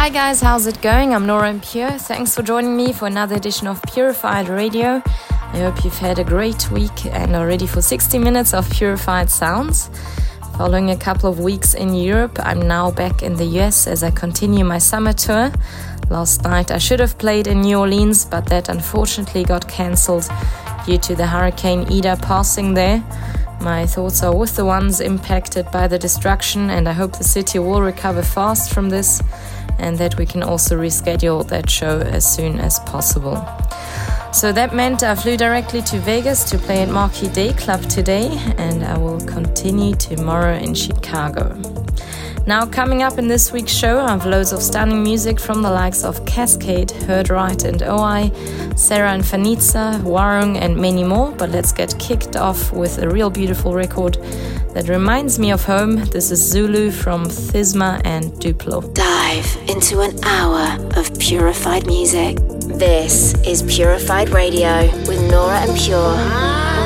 Hi guys, how's it going? I'm Nora Pure. Thanks for joining me for another edition of Purified Radio. I hope you've had a great week and are ready for 60 minutes of purified sounds. Following a couple of weeks in Europe, I'm now back in the US as I continue my summer tour. Last night I should have played in New Orleans, but that unfortunately got cancelled due to the Hurricane Ida passing there. My thoughts are with the ones impacted by the destruction, and I hope the city will recover fast from this and that we can also reschedule that show as soon as possible. So that meant I flew directly to Vegas to play at Marquee Day Club today, and I will continue tomorrow in Chicago. Now, coming up in this week's show, I have loads of stunning music from the likes of Cascade, Heard Right and OI, Sarah and Fanitza, Warung, and many more. But let's get kicked off with a real beautiful record that reminds me of home. This is Zulu from Thisma and Duplo. Dive into an hour of purified music. This is Purified Radio with Nora En Pure.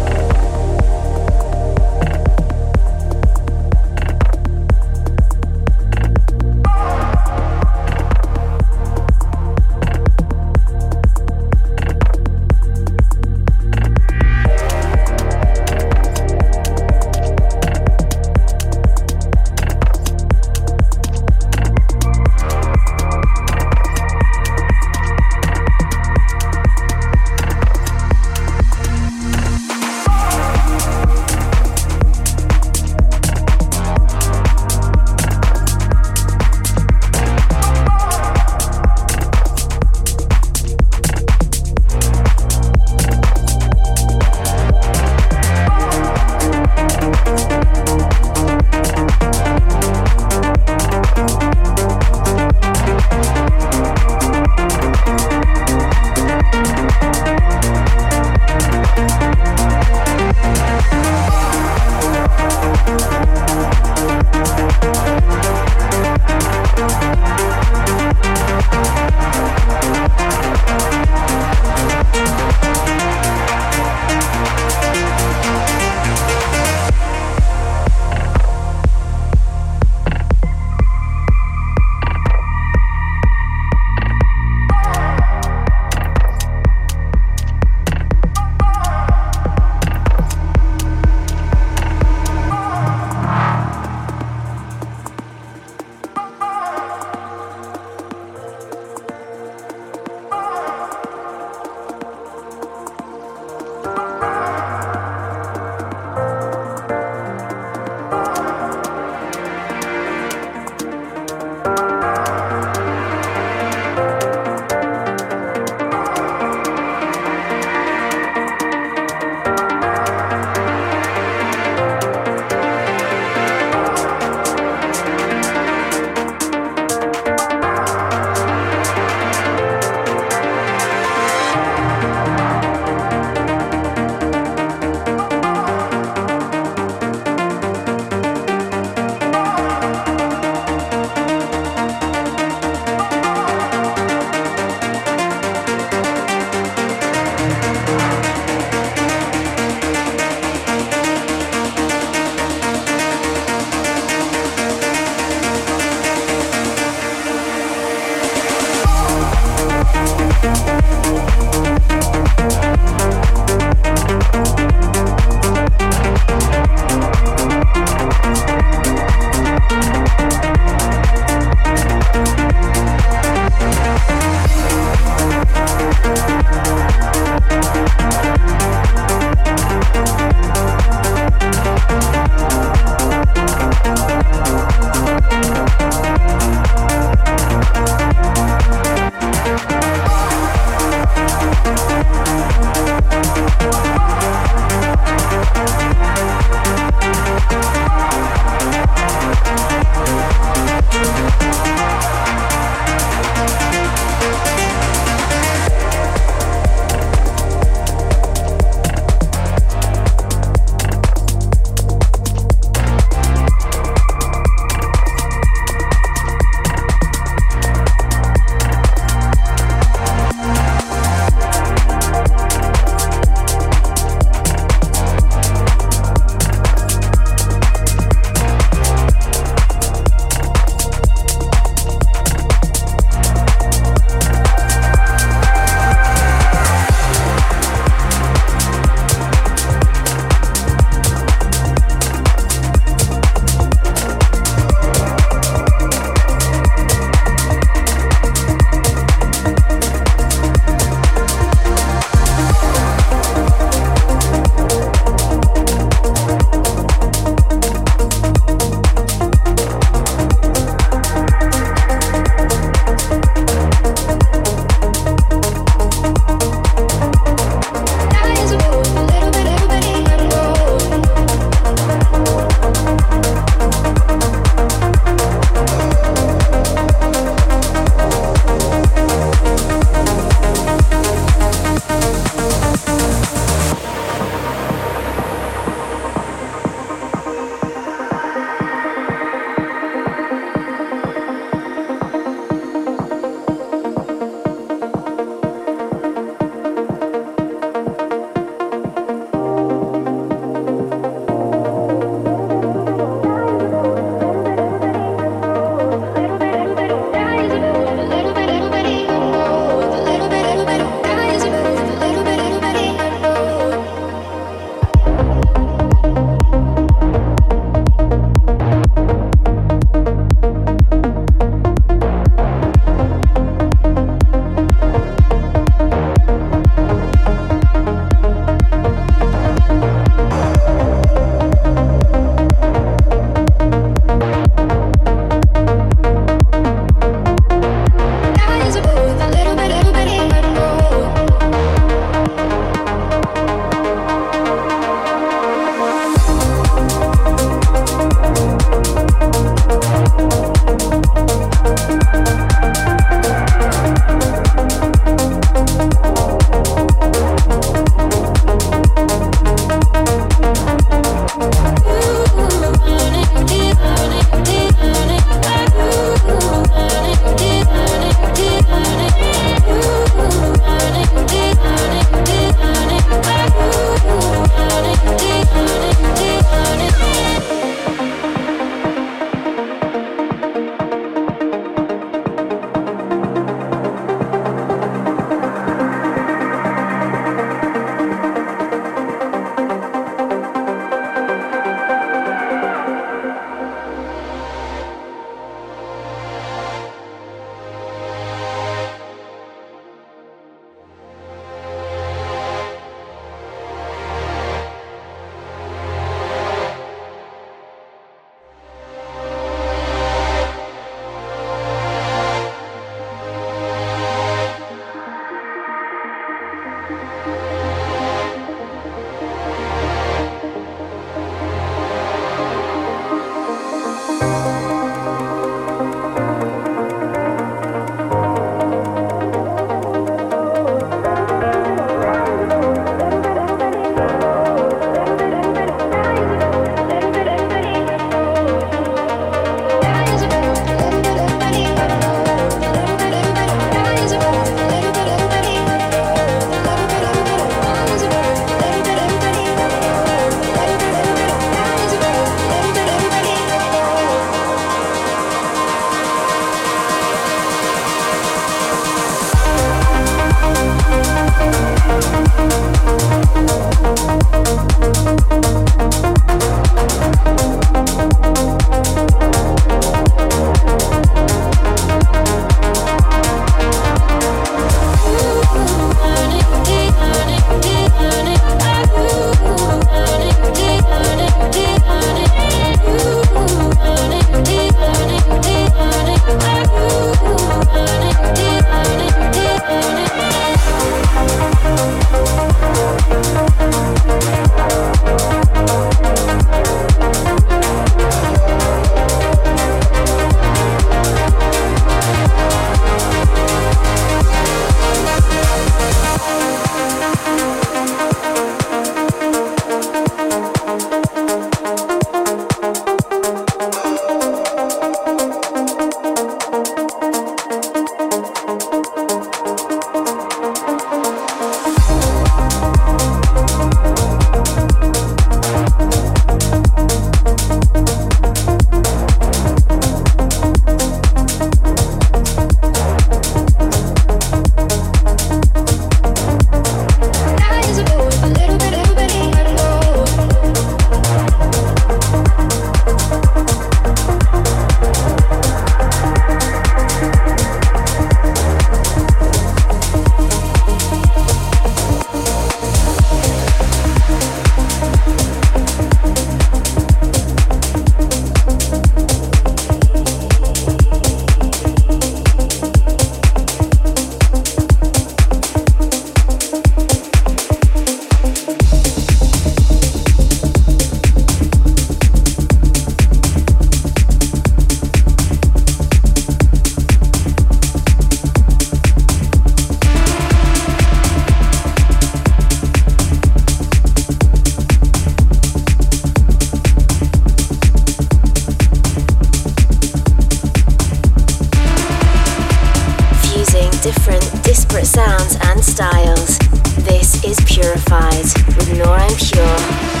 and styles. This is Purified with Nora En Pure.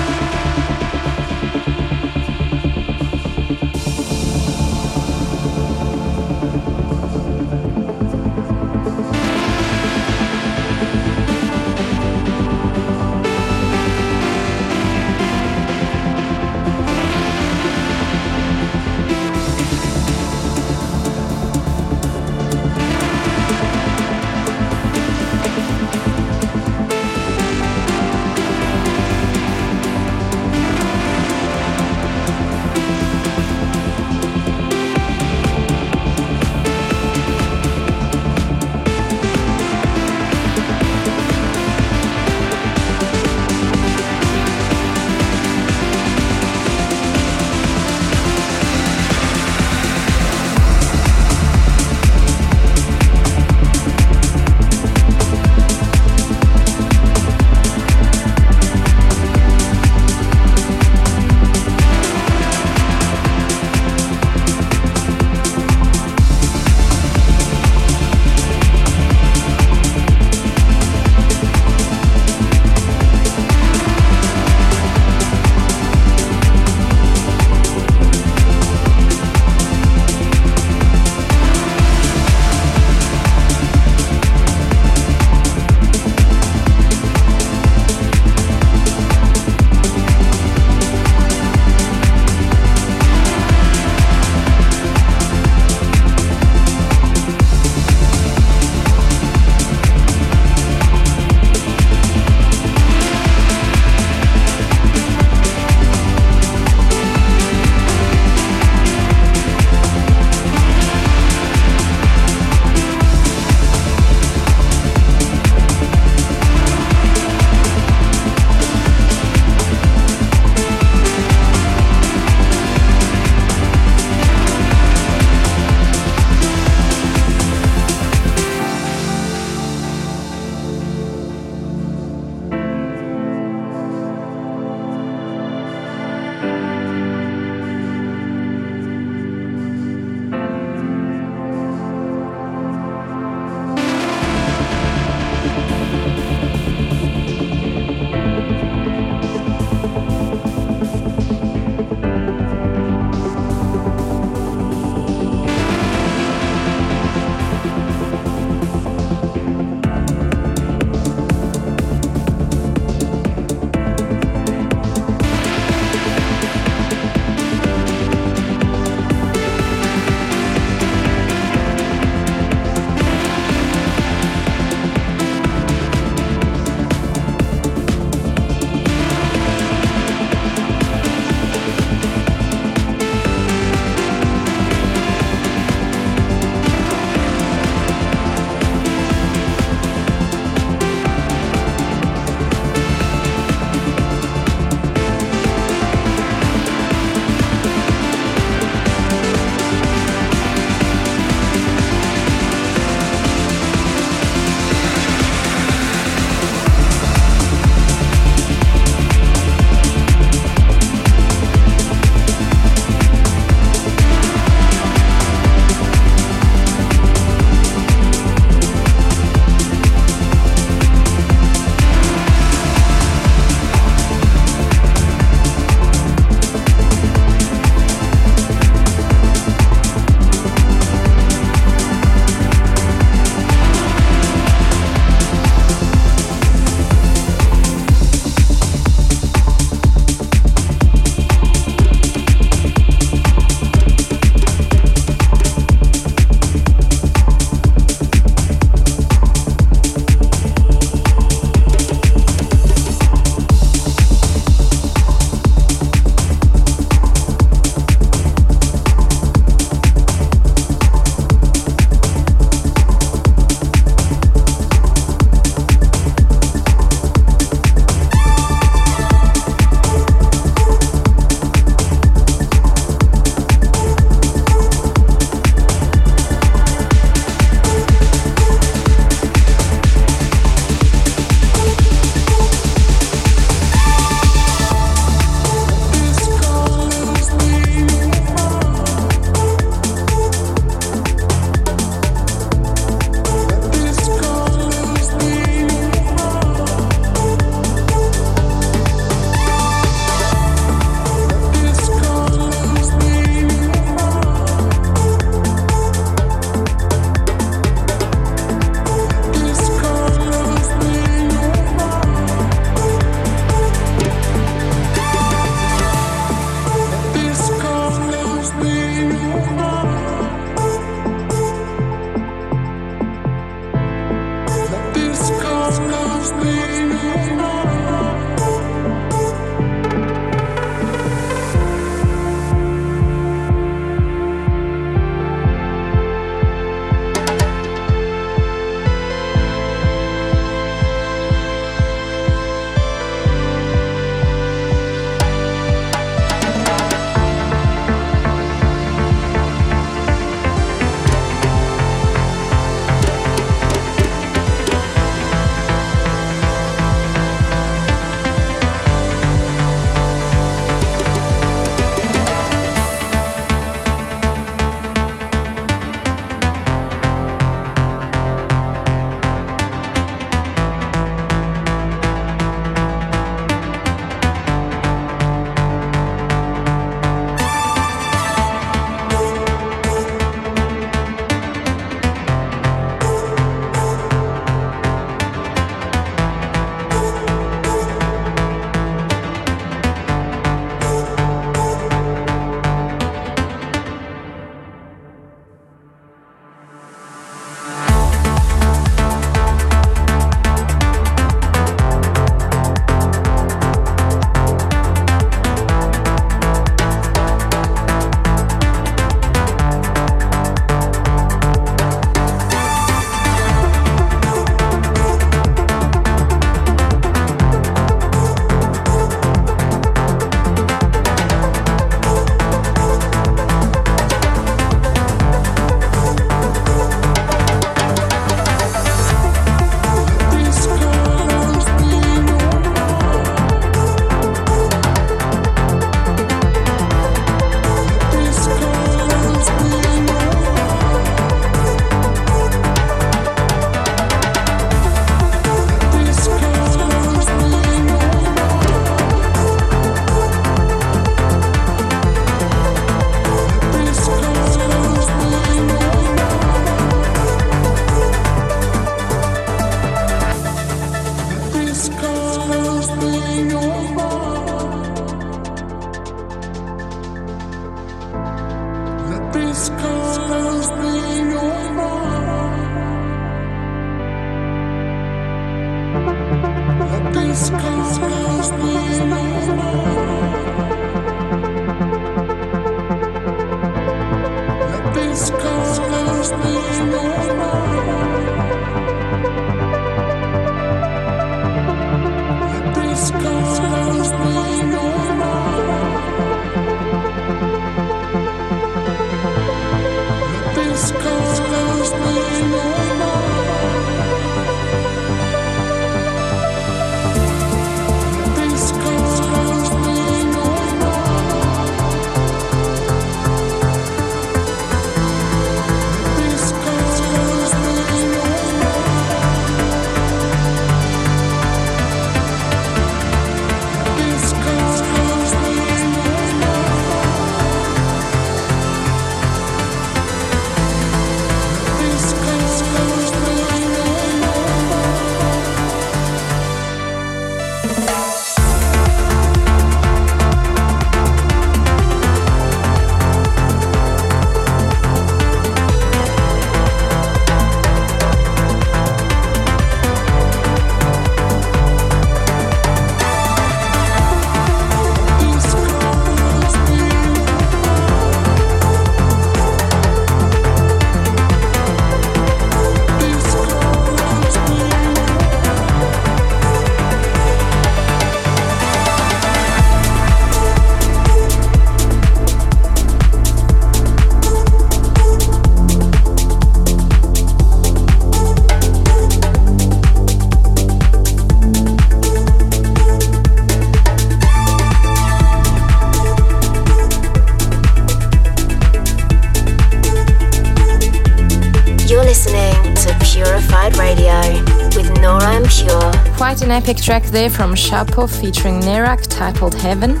Epic track there from Shapo featuring Nerak titled Heaven.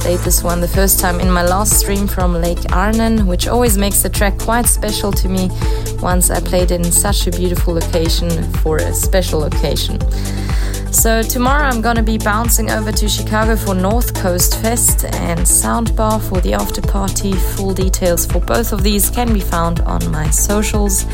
Played this one the first time in my last stream from Lake Arnon, which always makes the track quite special to me once I played it in such a beautiful location for a special occasion. So tomorrow I'm gonna be bouncing over to Chicago for North Coast Fest and Soundbar for the after party. Full details for both of these can be found on my socials.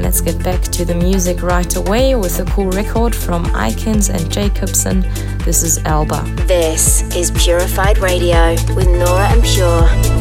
Let's get back to the music right away with a cool record from Icons and Jacobson. This is Alba. This is Purified Radio with Nora En Pure.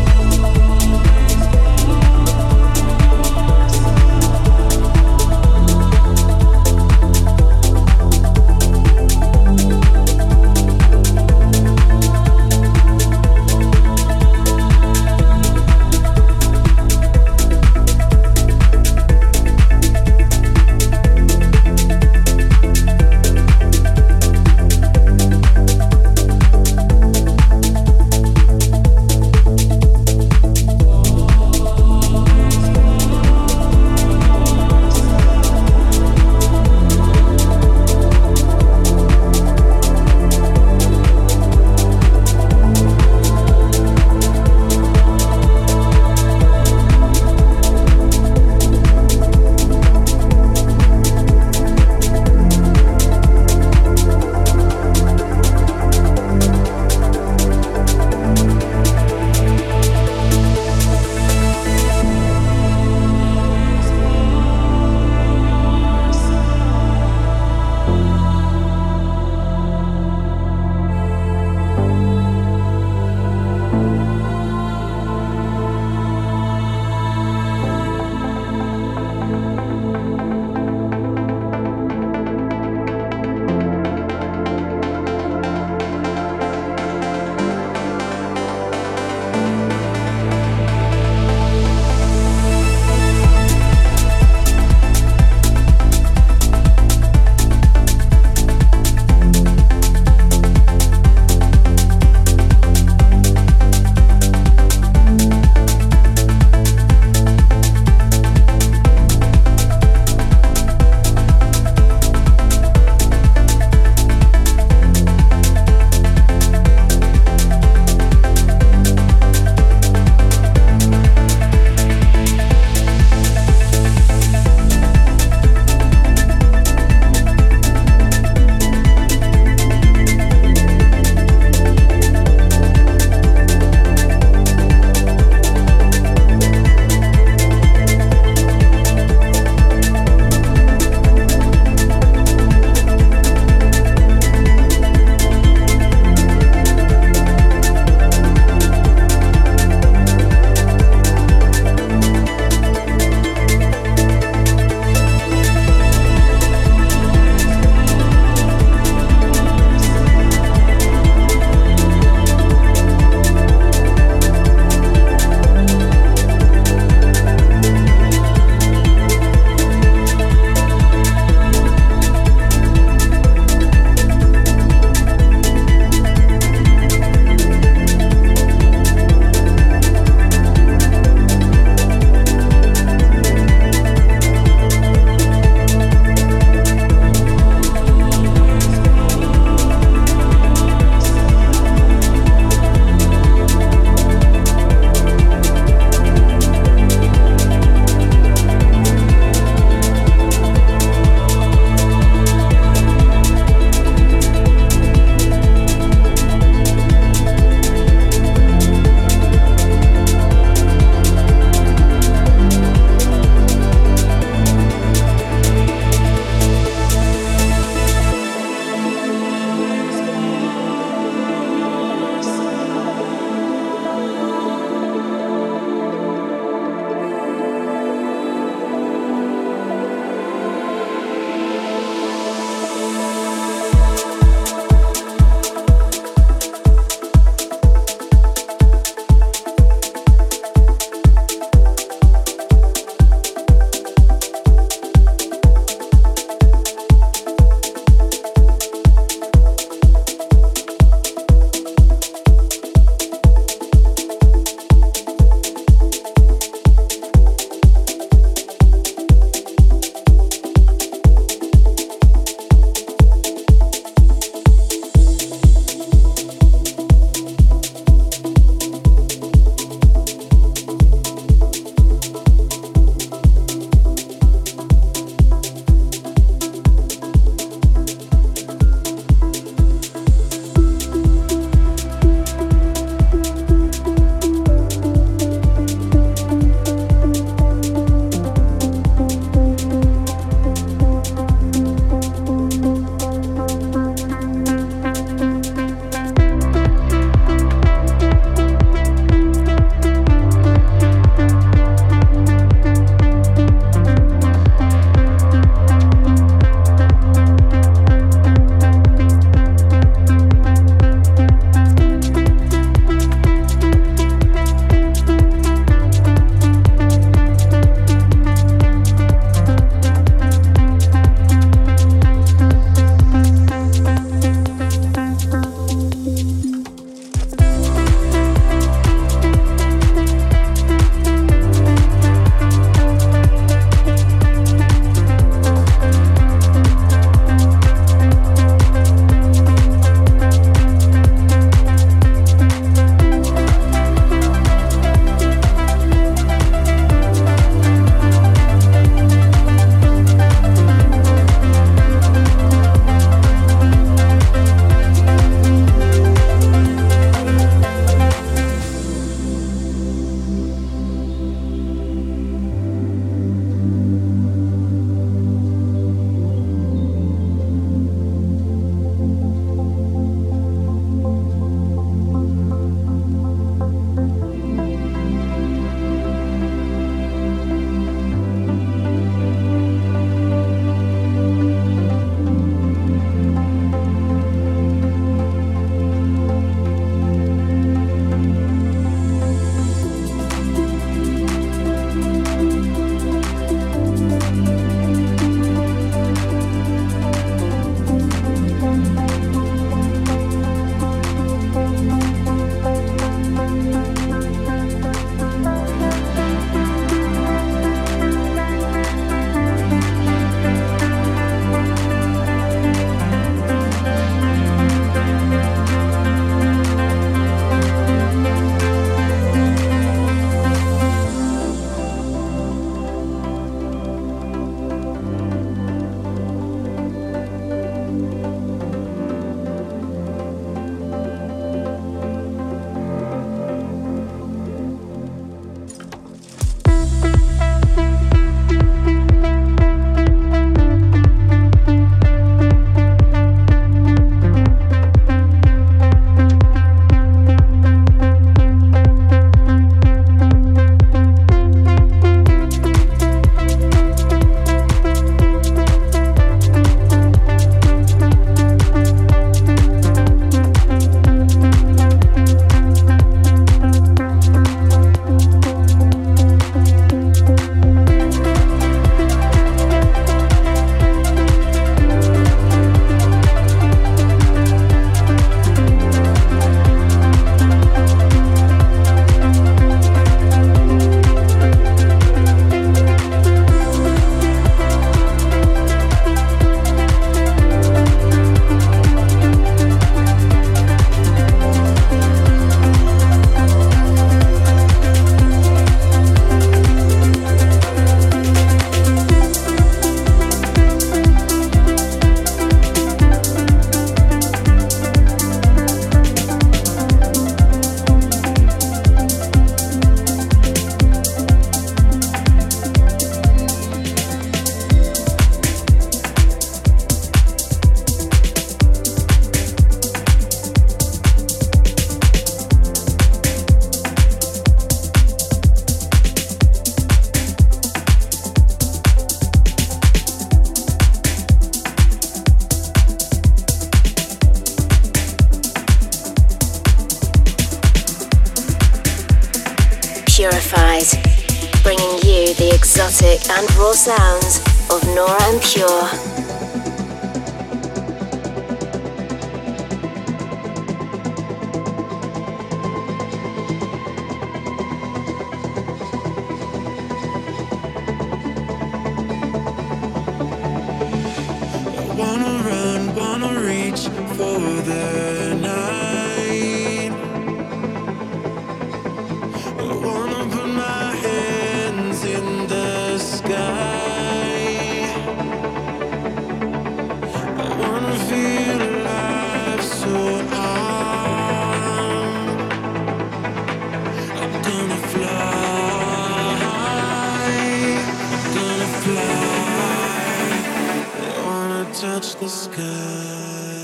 Touch the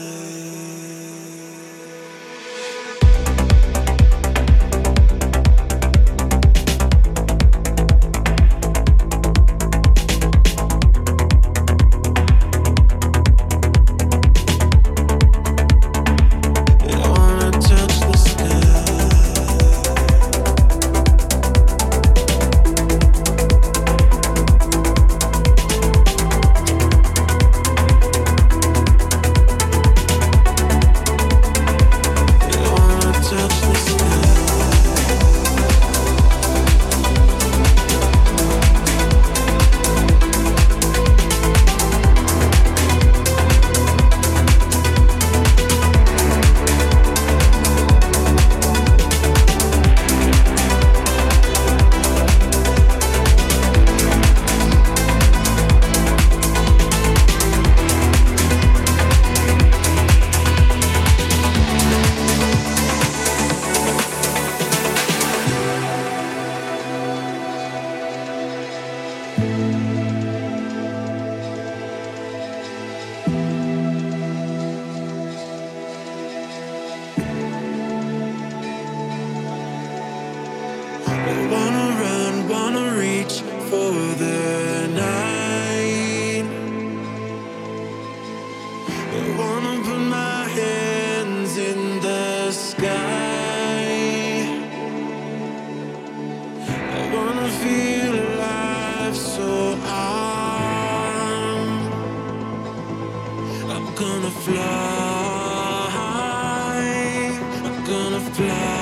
flag.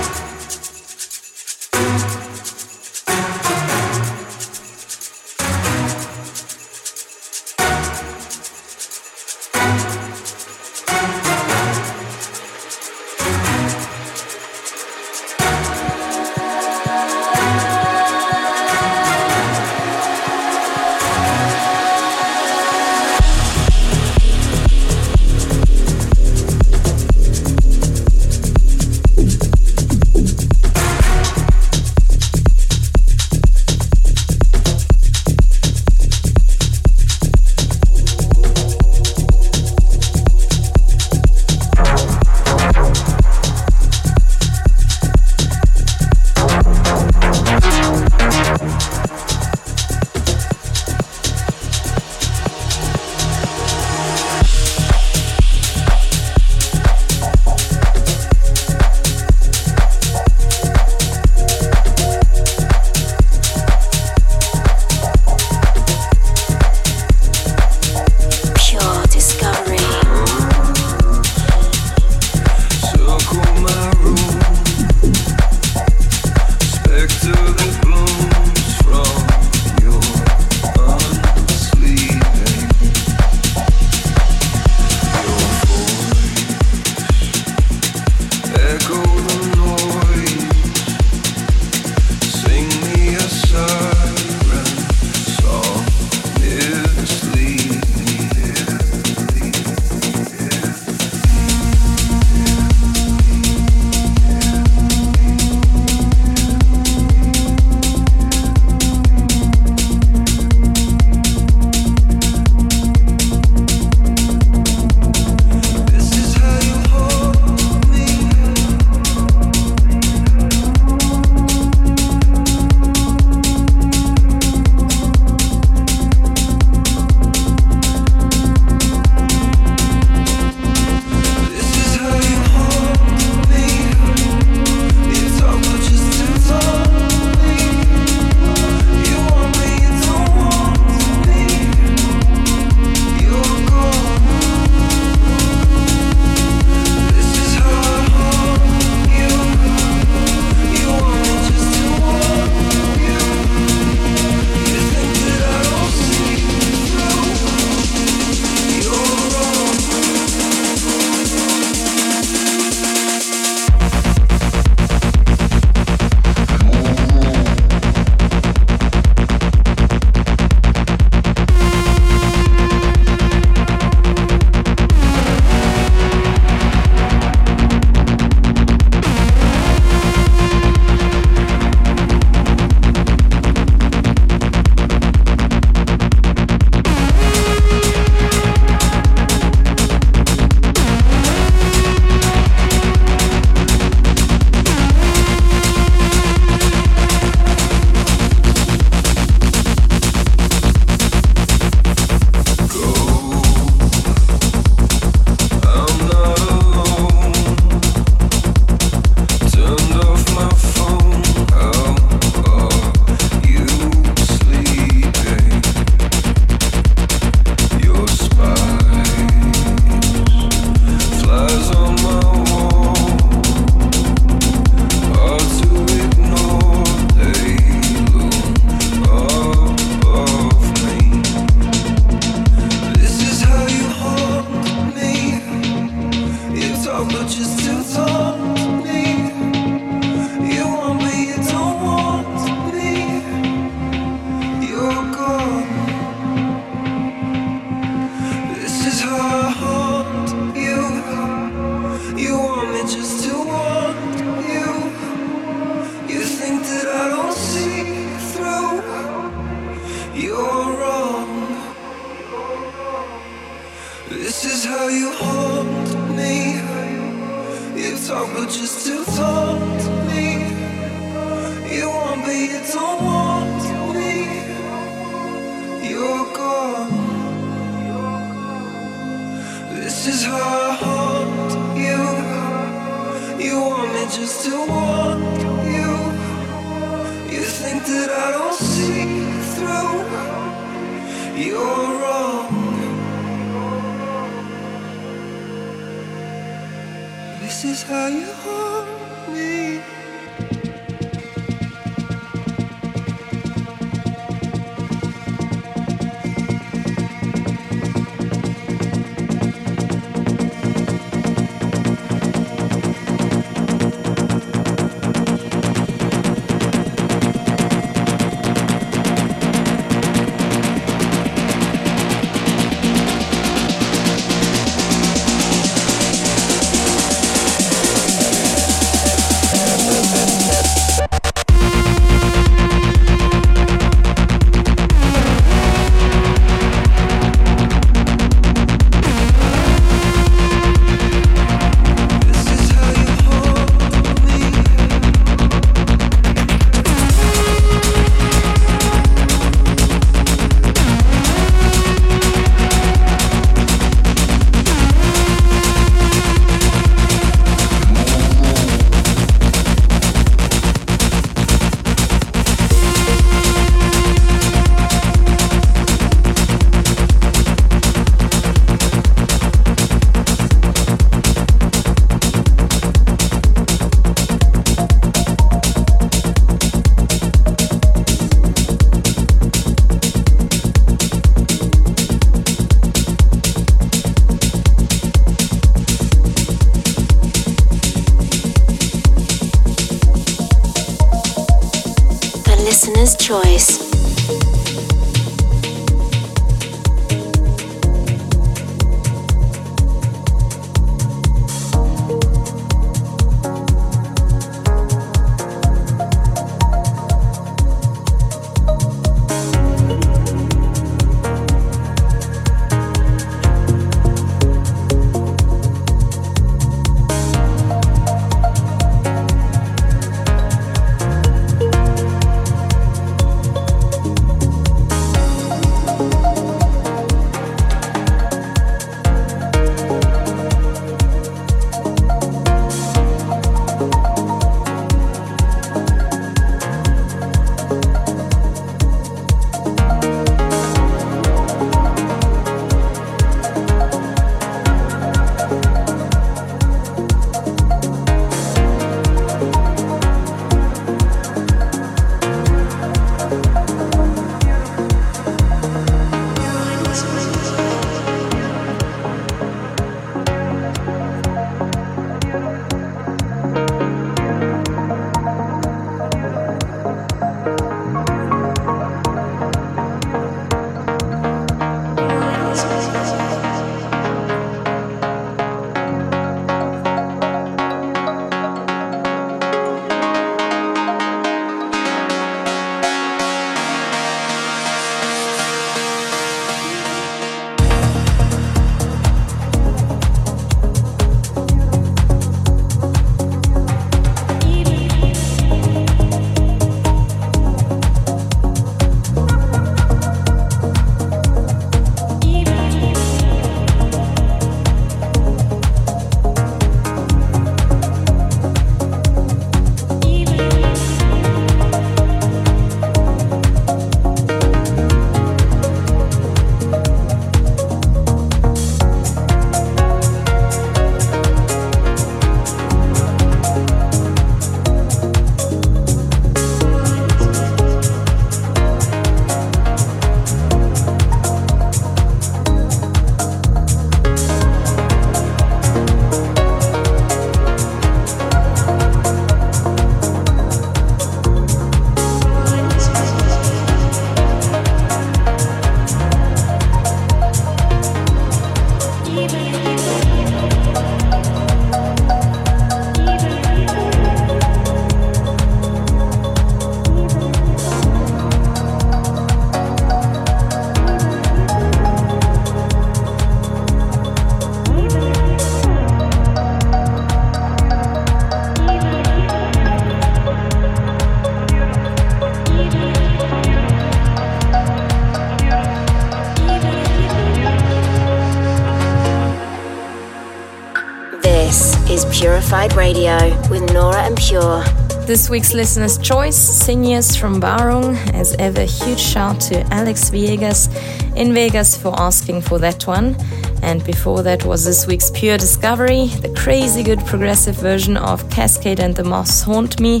This week's listener's choice, Seniors from Barung. As ever, huge shout to Alex Viegas in Vegas for asking for that one. And before that was this week's Pure Discovery, the crazy good progressive version of Cascade and the Moths Haunt Me.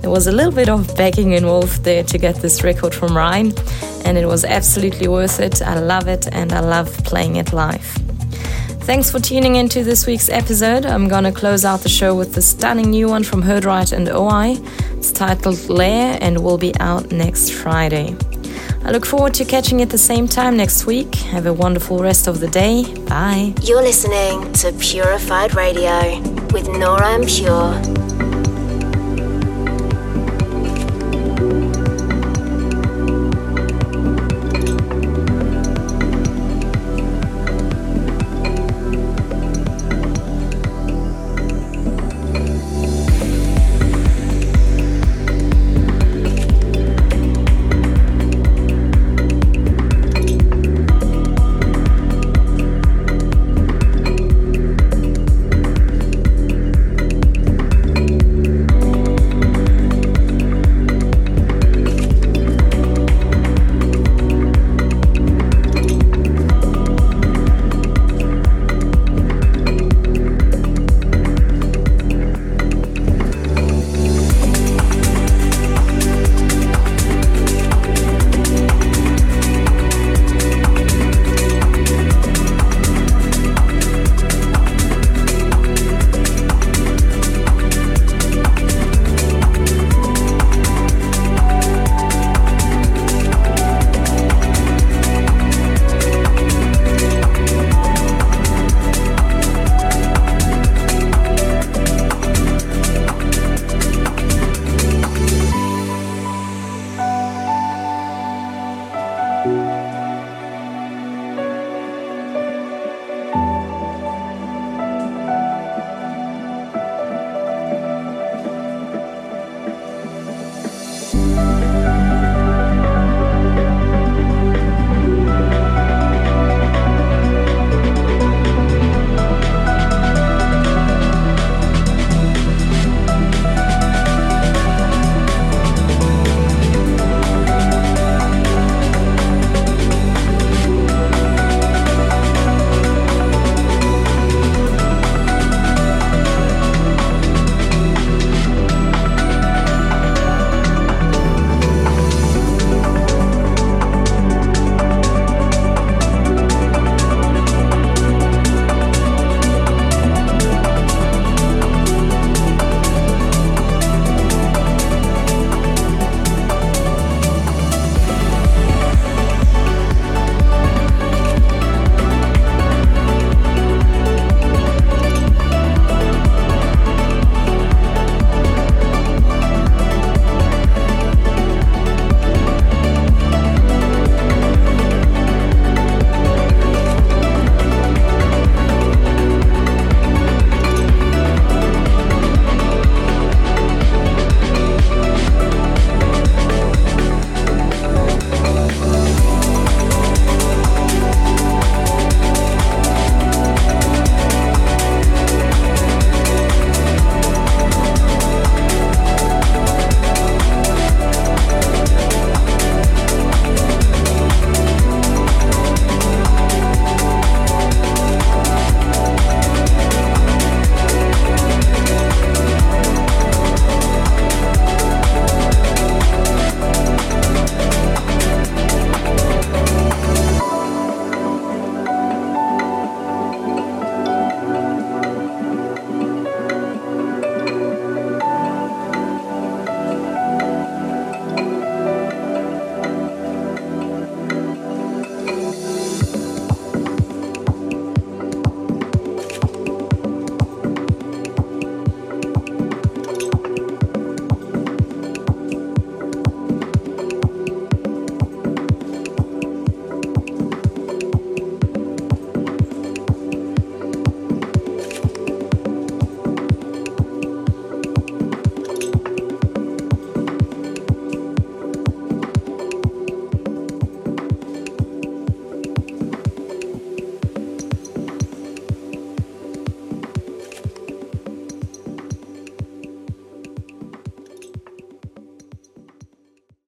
There was a little bit of begging involved there to get this record from Ryan, and it was absolutely worth it. I love it and I love playing it live. Thanks for tuning into this week's episode. I'm gonna close out the show with the stunning new one from Herdright and OI. It's titled Lair and will be out next Friday. I look forward to catching you at the same time next week. Have a wonderful rest of the day. Bye. You're listening to Purified Radio with Nora En Pure.